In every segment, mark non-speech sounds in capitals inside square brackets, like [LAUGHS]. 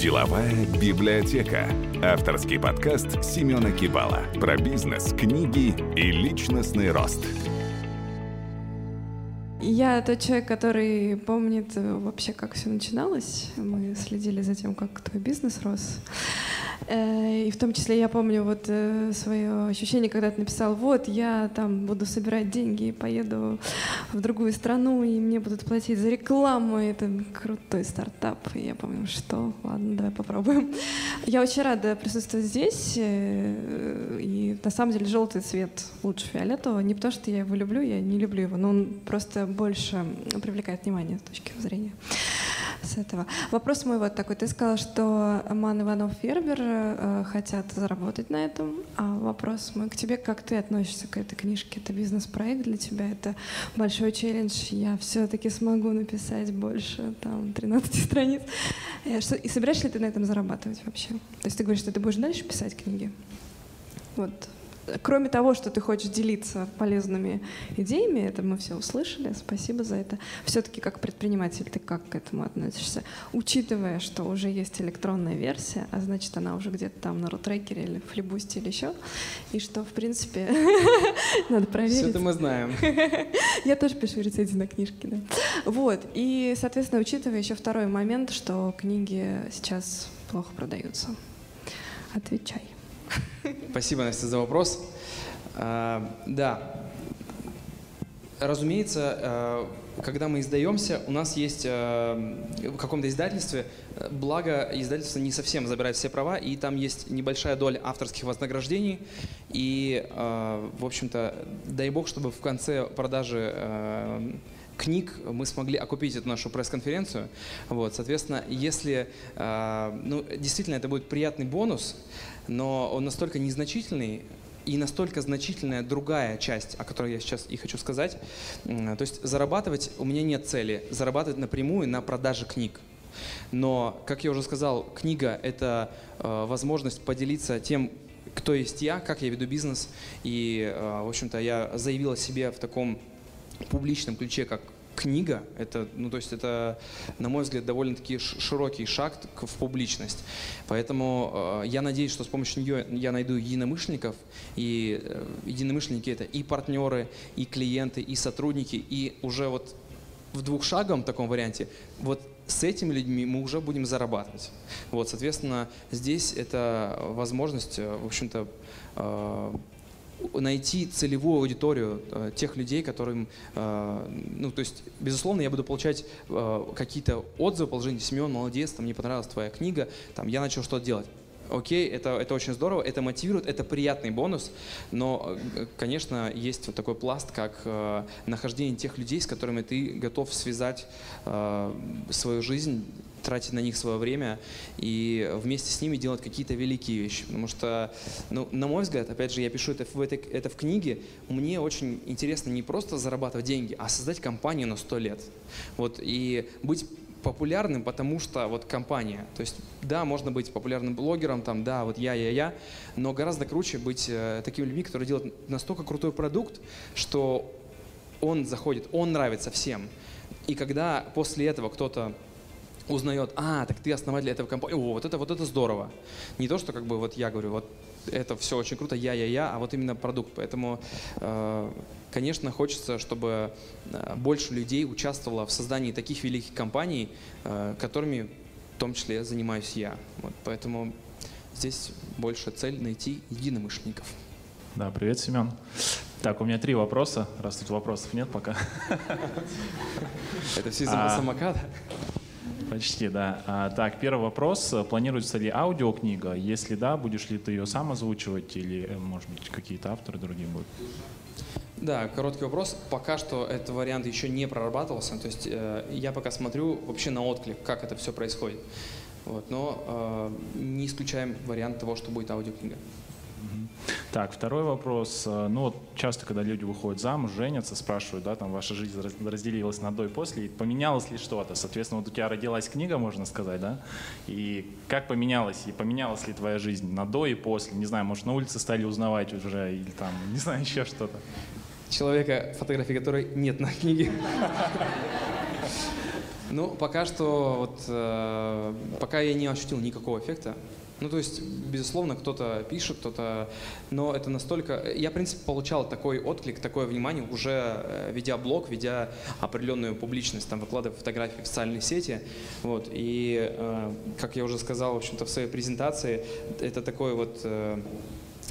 Деловая библиотека. Авторский подкаст Семена Кибала про бизнес, книги и личностный рост. Я тот человек, который помнит э, вообще, как все начиналось. Мы следили за тем, как твой бизнес рос. Э, и в том числе я помню вот э, свое ощущение, когда ты написал, вот я там буду собирать деньги поеду в другую страну, и мне будут платить за рекламу, это крутой стартап. И я помню, что, ладно, давай попробуем. Я очень рада присутствовать здесь, э, и на самом деле желтый цвет лучше фиолетового, не потому что я его люблю, я не люблю его, но он просто больше привлекает внимание с точки зрения с этого. Вопрос мой вот такой. Ты сказал, что Ман Иванов Фербер э, хотят заработать на этом. А вопрос мой к тебе, как ты относишься к этой книжке? Это бизнес-проект для тебя? Это большой челлендж? Я все-таки смогу написать больше там 13 [LAUGHS] страниц. И, э, что, и собираешься ли ты на этом зарабатывать вообще? То есть ты говоришь, что ты будешь дальше писать книги? Вот кроме того, что ты хочешь делиться полезными идеями, это мы все услышали, спасибо за это. Все-таки как предприниматель ты как к этому относишься? Учитывая, что уже есть электронная версия, а значит она уже где-то там на рутрекере или флибусте или еще, и что, в принципе, [LAUGHS] надо проверить. Все это мы знаем. [LAUGHS] Я тоже пишу рецензии на книжки, да. Вот, и, соответственно, учитывая еще второй момент, что книги сейчас плохо продаются. Отвечай. Спасибо, Настя, за вопрос. А, да, разумеется, а, когда мы издаемся, у нас есть а, в каком-то издательстве, благо издательство не совсем забирает все права, и там есть небольшая доля авторских вознаграждений, и, в общем-то, дай бог, чтобы в конце продажи книг мы смогли окупить эту нашу пресс-конференцию. Вот, соответственно, если, ну, действительно, это будет приятный бонус, но он настолько незначительный, и настолько значительная другая часть, о которой я сейчас и хочу сказать. То есть зарабатывать у меня нет цели, зарабатывать напрямую на продаже книг. Но, как я уже сказал, книга — это э, возможность поделиться тем, кто есть я, как я веду бизнес. И, э, в общем-то, я заявил о себе в таком публичном ключе, как книга, это, ну, то есть это, на мой взгляд, довольно-таки широкий шаг в публичность. Поэтому э, я надеюсь, что с помощью нее я найду единомышленников, и э, единомышленники это и партнеры, и клиенты, и сотрудники, и уже вот в двухшаговом таком варианте, вот с этими людьми мы уже будем зарабатывать. Вот, соответственно, здесь это возможность, э, в общем-то, э, найти целевую аудиторию э, тех людей, которым, э, ну, то есть, безусловно, я буду получать э, какие-то отзывы, положения, Семен, молодец, там, мне понравилась твоя книга, там, я начал что-то делать. Окей, это, это очень здорово, это мотивирует, это приятный бонус, но, э, конечно, есть вот такой пласт, как э, нахождение тех людей, с которыми ты готов связать э, свою жизнь тратить на них свое время и вместе с ними делать какие-то великие вещи. Потому что, ну, на мой взгляд, опять же, я пишу это в, этой, это в книге, мне очень интересно не просто зарабатывать деньги, а создать компанию на сто лет. Вот, и быть популярным, потому что вот компания. То есть, да, можно быть популярным блогером, там, да, вот я, я, я, но гораздо круче быть э, такими людьми, которые делают настолько крутой продукт, что он заходит, он нравится всем. И когда после этого кто-то узнает, а, так ты основатель этого компании, о, вот это, вот это здорово. Не то, что как бы вот я говорю, вот это все очень круто, я, я, я, а вот именно продукт. Поэтому, э, конечно, хочется, чтобы э, больше людей участвовало в создании таких великих компаний, э, которыми в том числе занимаюсь я. Вот, поэтому здесь больше цель найти единомышленников. Да, привет, Семен. Так, у меня три вопроса, раз тут вопросов нет пока. Это все из-за а, самоката? Почти, да. А, так, первый вопрос. Планируется ли аудиокнига? Если да, будешь ли ты ее сам озвучивать или, э, может быть, какие-то авторы другие будут? Да, короткий вопрос. Пока что этот вариант еще не прорабатывался. То есть э, я пока смотрю вообще на отклик, как это все происходит. Вот, но э, не исключаем вариант того, что будет аудиокнига. Так, второй вопрос. Э, ну вот часто, когда люди выходят замуж, женятся, спрашивают, да, там ваша жизнь разделилась на до и после, и поменялось ли что-то? Соответственно, вот у тебя родилась книга, можно сказать, да? И как поменялась? И поменялась ли твоя жизнь на до и после? Не знаю, может, на улице стали узнавать уже, или там, [LAUGHS] не знаю, еще что-то. Человека, фотографии которой нет на книге. Ну, пока что, вот, э, пока я не ощутил никакого эффекта. Ну, то есть, безусловно, кто-то пишет, кто-то... Но это настолько... Я, в принципе, получал такой отклик, такое внимание, уже э, ведя блог, ведя определенную публичность, там, выкладывая фотографии в социальные сети. Вот. И, э, как я уже сказал, в общем-то, в своей презентации, это такой вот э,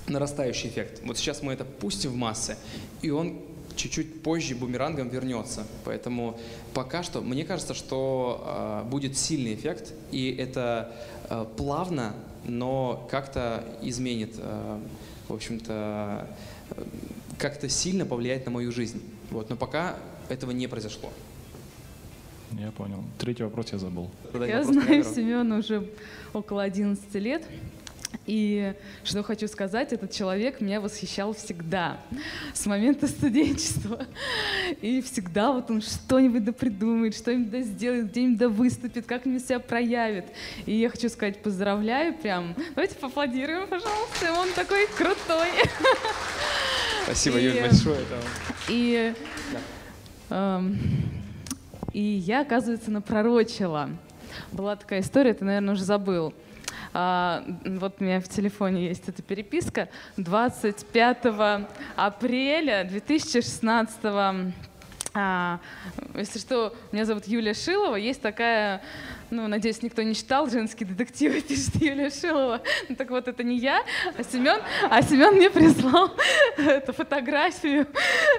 нарастающий эффект. Вот сейчас мы это пустим в массы, и он чуть-чуть позже бумерангом вернется. Поэтому пока что, мне кажется, что э, будет сильный эффект, и это э, плавно, но как-то изменит, э, в общем-то, э, как-то сильно повлияет на мою жизнь. Вот. Но пока этого не произошло. Я понял. Третий вопрос я забыл. Я знаю. Семена уже около 11 лет. И что хочу сказать, этот человек меня восхищал всегда, с момента студенчества. И всегда вот он что-нибудь да придумает, что-нибудь да сделает, где-нибудь да выступит, как-нибудь себя проявит. И я хочу сказать, поздравляю прям. Давайте поаплодируем, пожалуйста, он такой крутой. Спасибо, И- Юль, большое. это- И, эм, и я, оказывается, напророчила. Была такая история, ты, наверное, уже забыл. А, вот у меня в телефоне есть эта переписка. 25 апреля 2016 а, если что, меня зовут Юлия Шилова. Есть такая, ну, надеюсь, никто не читал женские детективы, [LAUGHS] пишет Юлия Шилова. Ну, так вот, это не я, а Семен, а Семен мне прислал [LAUGHS] эту фотографию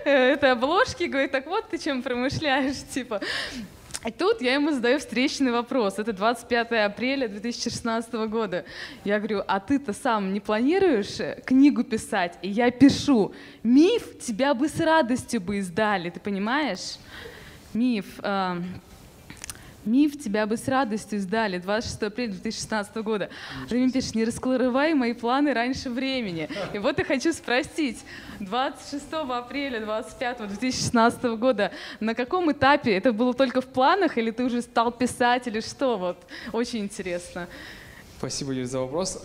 э, этой обложки, говорит, так вот ты чем промышляешь, [LAUGHS] типа. И тут я ему задаю встречный вопрос. Это 25 апреля 2016 года. Я говорю, а ты-то сам не планируешь э, книгу писать? И я пишу, миф тебя бы с радостью бы издали, ты понимаешь? Миф. э, Миф тебя бы с радостью издали 26 апреля 2016 года. Мне пишешь, не раскрывай мои планы раньше времени. И вот я хочу спросить, 26 апреля 25 2016 года, на каком этапе это было только в планах, или ты уже стал писать, или что? Вот, очень интересно. Спасибо, Юль, за вопрос.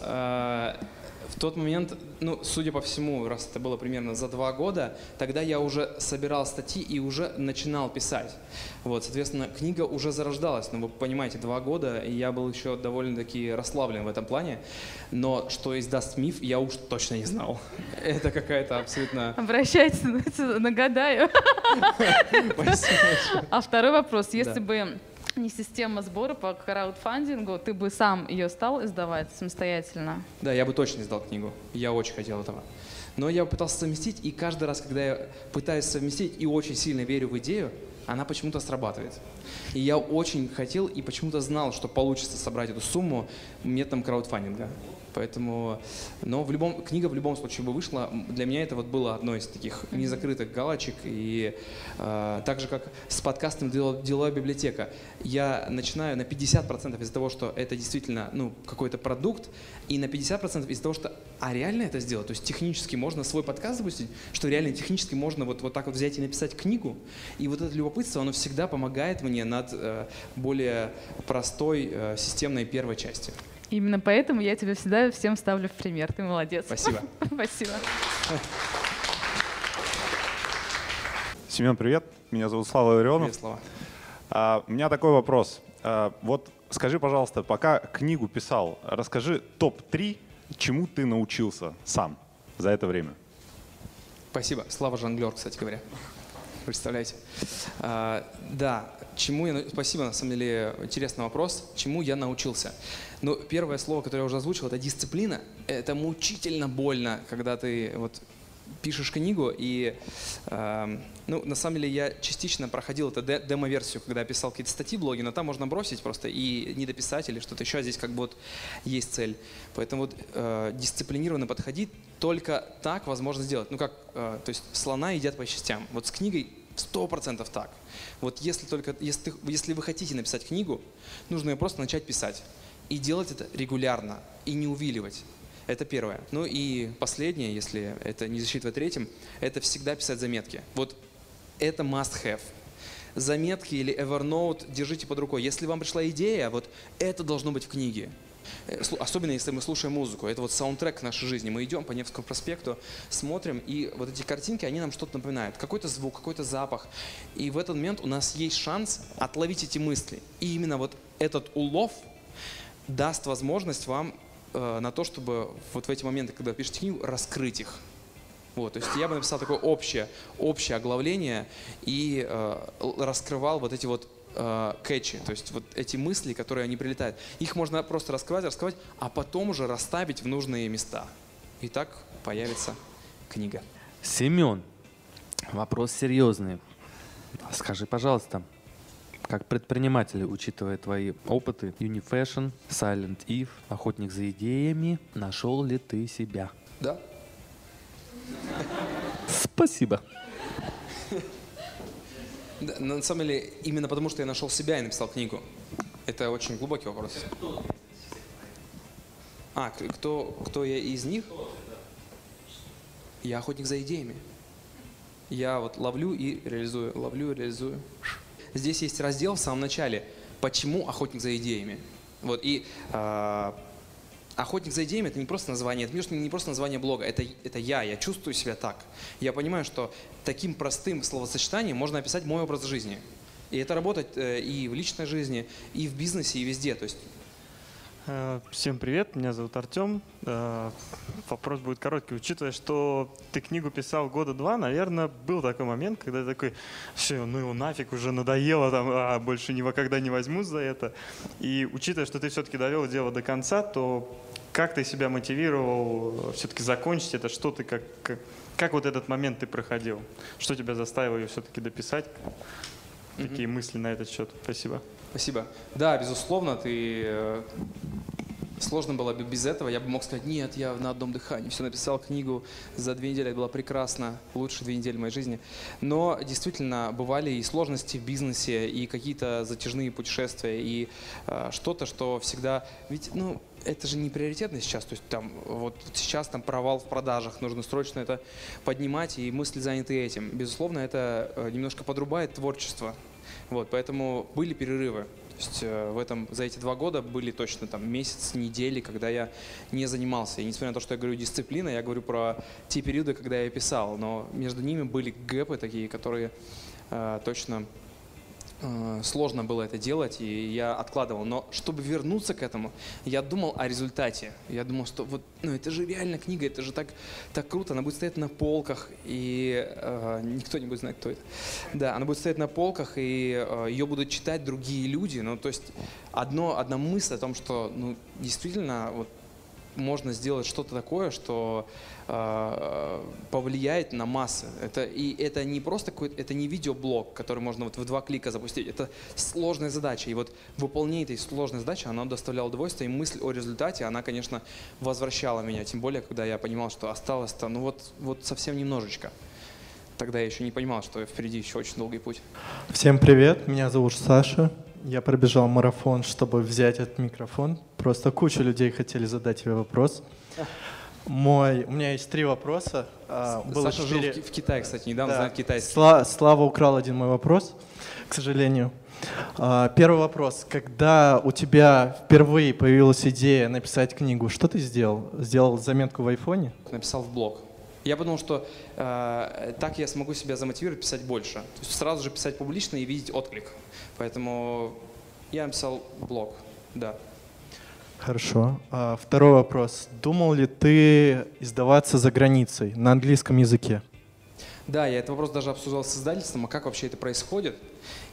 В тот момент, ну, судя по всему, раз это было примерно за два года, тогда я уже собирал статьи и уже начинал писать. Вот, соответственно, книга уже зарождалась. Ну, вы понимаете, два года, и я был еще довольно-таки расслаблен в этом плане. Но что издаст миф, я уж точно не знал. [LAUGHS] Это какая-то абсолютно... Обращайтесь, нагадаю. [LAUGHS] Спасибо большое. А второй вопрос. Если бы не система сбора по краудфандингу, ты бы сам ее стал издавать самостоятельно? Да, я бы точно издал книгу. Я очень хотел этого. Но я пытался совместить, и каждый раз, когда я пытаюсь совместить и очень сильно верю в идею, она почему-то срабатывает. И я очень хотел и почему-то знал, что получится собрать эту сумму методом краудфандинга. Поэтому, но в любом, книга в любом случае бы вышла. Для меня это вот было одной из таких незакрытых галочек. И э, так же, как с подкастом «Дело- «Деловая библиотека», я начинаю на 50% из-за того, что это действительно ну, какой-то продукт, и на 50% из-за того, что а реально это сделать? То есть технически можно свой подкаст запустить, что реально технически можно вот, вот так вот взять и написать книгу. И вот это любопытство, оно всегда помогает мне над э, более простой э, системной первой части. Именно поэтому я тебя всегда всем ставлю в пример. Ты молодец. Спасибо. [LAUGHS] Спасибо. Семен, привет. Меня зовут Слава Ларионов. Две слова. А, у меня такой вопрос. А, вот скажи, пожалуйста, пока книгу писал, расскажи топ-3, чему ты научился сам за это время. Спасибо. Слава жонглер, кстати говоря. Представляете? А, да, чему я... Спасибо, на самом деле, интересный вопрос. Чему я научился? Ну, первое слово, которое я уже озвучил, это дисциплина. Это мучительно больно, когда ты вот пишешь книгу, и, эм, ну, на самом деле, я частично проходил это де- демо-версию, когда я писал какие-то статьи в блоге, но там можно бросить просто и не дописать или что-то еще, а здесь как бы вот есть цель. Поэтому вот э, дисциплинированно подходить, только так возможно сделать. Ну, как, э, то есть слона едят по частям. Вот с книгой сто процентов так. Вот если только, если, если вы хотите написать книгу, нужно ее просто начать писать. И делать это регулярно, и не увиливать. Это первое. Ну и последнее, если это не засчитывать третьим, это всегда писать заметки. Вот это must have. заметки или Evernote держите под рукой. Если вам пришла идея, вот это должно быть в книге. Э, особенно если мы слушаем музыку. Это вот саундтрек нашей жизни. Мы идем по Невскому проспекту, смотрим, и вот эти картинки, они нам что-то напоминают. Какой-то звук, какой-то запах. И в этот момент у нас есть шанс отловить эти мысли. И именно вот этот улов даст возможность вам э, на то, чтобы вот в эти моменты, когда пишете книгу, раскрыть их. Вот, то есть я бы написал такое общее, общее оглавление и э, раскрывал вот эти вот э, кэчи, то есть вот эти мысли, которые они прилетают. Их можно просто раскрывать, раскрывать, а потом уже расставить в нужные места. И так появится книга. Семен, вопрос серьезный. Скажи, пожалуйста, как предприниматель, учитывая твои опыты, Unifashion, Silent Eve, Охотник за идеями, нашел ли ты себя? Да. Спасибо. Да, на самом деле, именно потому что я нашел себя и написал книгу. Это очень глубокий вопрос. А, кто, кто я из них? Я охотник за идеями. Я вот ловлю и реализую, ловлю и реализую. Здесь есть раздел в самом начале «Почему охотник за идеями?». Вот, и э, Охотник за идеями – это не просто название, это не просто название блога, это, это я, я чувствую себя так. Я понимаю, что таким простым словосочетанием можно описать мой образ жизни. И это работает э, и в личной жизни, и в бизнесе, и везде. То есть всем привет, меня зовут Артем. Э, вопрос будет короткий. Учитывая, что ты книгу писал года два, наверное, был такой момент, когда ты такой, все, ну его нафиг уже надоело, там, а больше никогда не возьмусь за это. И учитывая, что ты все-таки довел дело до конца, то как ты себя мотивировал все-таки закончить это? Что ты, как, как, как вот этот момент ты проходил? Что тебя заставило ее все-таки дописать? Какие mm-hmm. мысли на этот счет? Спасибо. Спасибо. Да, безусловно, ты э, сложно было бы без этого. Я бы мог сказать, нет, я на одном дыхании все написал книгу за две недели, это было прекрасно, лучшие две недели моей жизни. Но действительно бывали и сложности в бизнесе, и какие-то затяжные путешествия, и э, что-то, что всегда... Ведь, ну, это же не приоритетно сейчас, то есть там вот сейчас там провал в продажах, нужно срочно это поднимать, и мысли заняты этим. Безусловно, это э, немножко подрубает творчество, вот, поэтому были перерывы. То есть э, в этом, за эти два года были точно там месяц, недели, когда я не занимался. И несмотря на то, что я говорю дисциплина, я говорю про те периоды, когда я писал. Но между ними были гэпы такие, которые э, точно сложно было это делать, и я откладывал. Но чтобы вернуться к этому, я думал о результате. Я думал, что вот, ну это же реально книга, это же так, так круто, она будет стоять на полках, и э, никто не будет знать, кто это. Да, она будет стоять на полках, и э, ее будут читать другие люди. Ну, то есть одно, одна мысль о том, что ну, действительно вот, можно сделать что-то такое, что э, повлияет на массы. Это, и это не просто какой-то, это не видеоблог, который можно вот в два клика запустить. Это сложная задача. И вот выполнение этой сложной задачи, она доставляла удовольствие. И мысль о результате, она, конечно, возвращала меня. Тем более, когда я понимал, что осталось-то, ну вот, вот совсем немножечко. Тогда я еще не понимал, что впереди еще очень долгий путь. Всем привет, меня зовут Саша. Я пробежал марафон, чтобы взять этот микрофон. Просто куча людей хотели задать тебе вопрос. Мой, у меня есть три вопроса. А, было Саша 4... жил в, Китае, кстати, недавно да. знает китайский. Сла, Слава украл один мой вопрос, к сожалению. А, первый вопрос. Когда у тебя впервые появилась идея написать книгу, что ты сделал? Сделал заметку в айфоне? Написал в блог. Я подумал, что э, так я смогу себя замотивировать писать больше. То есть сразу же писать публично и видеть отклик. Поэтому я написал блог, да. Хорошо. А, второй вопрос. Думал ли ты издаваться за границей на английском языке? Да, я этот вопрос даже обсуждал с издательством, а как вообще это происходит.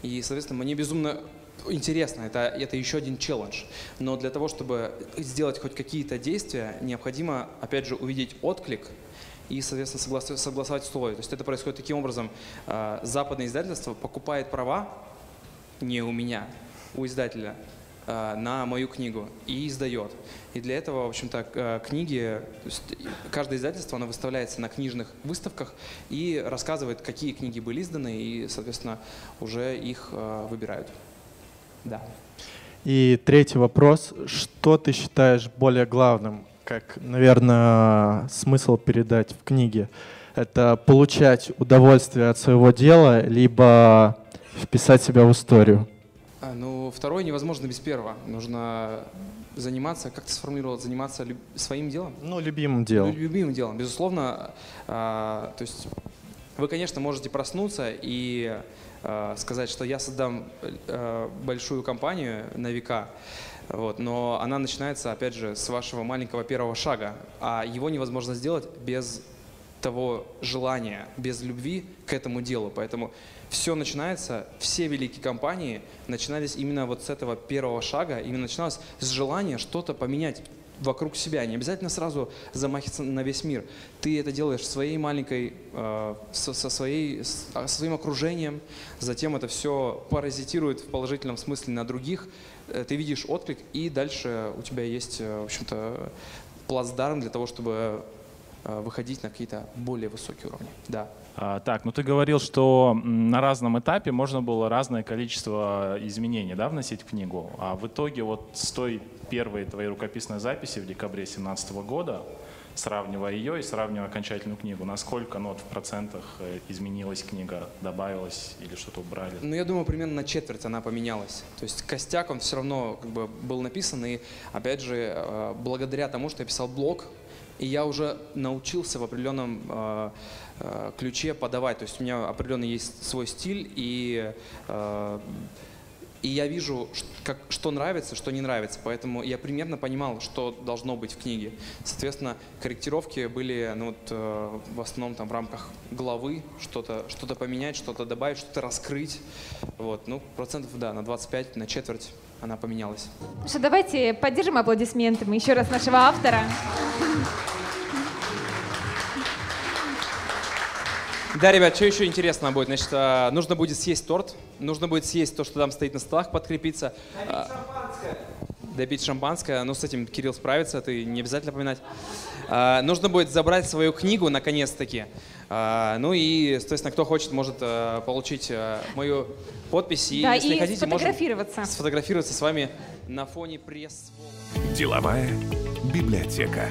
И, соответственно, мне безумно интересно, это, это еще один челлендж. Но для того, чтобы сделать хоть какие-то действия, необходимо, опять же, увидеть отклик и, соответственно, согласовать, согласовать условия. То есть это происходит таким образом. А, западное издательство покупает права не у меня, у издателя, а, на мою книгу и издает. И для этого, в общем-то, а, книги, каждое издательство, оно выставляется на книжных выставках и рассказывает, какие книги были изданы, и, соответственно, уже их выбирают. Да. И третий вопрос. Что ты считаешь более главным как, наверное, смысл передать в книге. Это получать удовольствие от своего дела, либо вписать себя в историю? А, ну, второе невозможно без первого. Нужно заниматься, как ты сформулировал, заниматься люб- своим делом? Ну, любимым делом. Ну, любимым делом. Безусловно, а, то есть вы, конечно, можете проснуться и сказать, что я создам а, большую компанию на века, вот, но она начинается, опять же, с вашего маленького первого шага, а его невозможно сделать без того желания, без любви к этому делу. Поэтому все начинается, все великие компании начинались именно вот с этого первого шага, именно начиналось с желания что-то поменять вокруг себя, не обязательно сразу замахиваться на весь мир. Ты это делаешь своей маленькой, э, со, со, своей, а, со своим окружением, затем это все паразитирует в положительном смысле на других, э, ты видишь отклик, и дальше у тебя есть, э, в общем-то, плацдарм для того, чтобы э, выходить на какие-то более высокие уровни. Да. А, так, ну ты говорил, что на разном этапе можно было разное количество изменений да, вносить в книгу. А в итоге вот с той первой твоей рукописной записи в декабре 2017 года, сравнивая ее и сравнивая окончательную книгу, насколько ну, вот в процентах э, изменилась книга, добавилась или что-то убрали? Ну, я думаю, примерно на четверть она поменялась. То есть костяк, он все равно как бы был написан, и опять же, э, благодаря тому, что я писал блог, и я уже научился в определенном э, э, ключе подавать. То есть у меня определенный есть свой стиль, и э, и я вижу, как, что нравится, что не нравится. Поэтому я примерно понимал, что должно быть в книге. Соответственно, корректировки были ну, вот, э, в основном там, в рамках главы, что-то что поменять, что-то добавить, что-то раскрыть. Вот. Ну, процентов, да, на 25, на четверть она поменялась. Что, давайте поддержим аплодисментами еще раз нашего автора. Да, ребят, что еще интересно будет? Значит, а, нужно будет съесть торт, нужно будет съесть то, что там стоит на столах, подкрепиться. Допить а, шампанское. Допить шампанское. Ну, с этим Кирилл справится, ты не обязательно поминать. А, нужно будет забрать свою книгу, наконец-таки. Ну и, соответственно, кто хочет, может получить мою подпись. И, да, если и хотите, сфотографироваться. Можно сфотографироваться с вами на фоне пресс Деловая библиотека.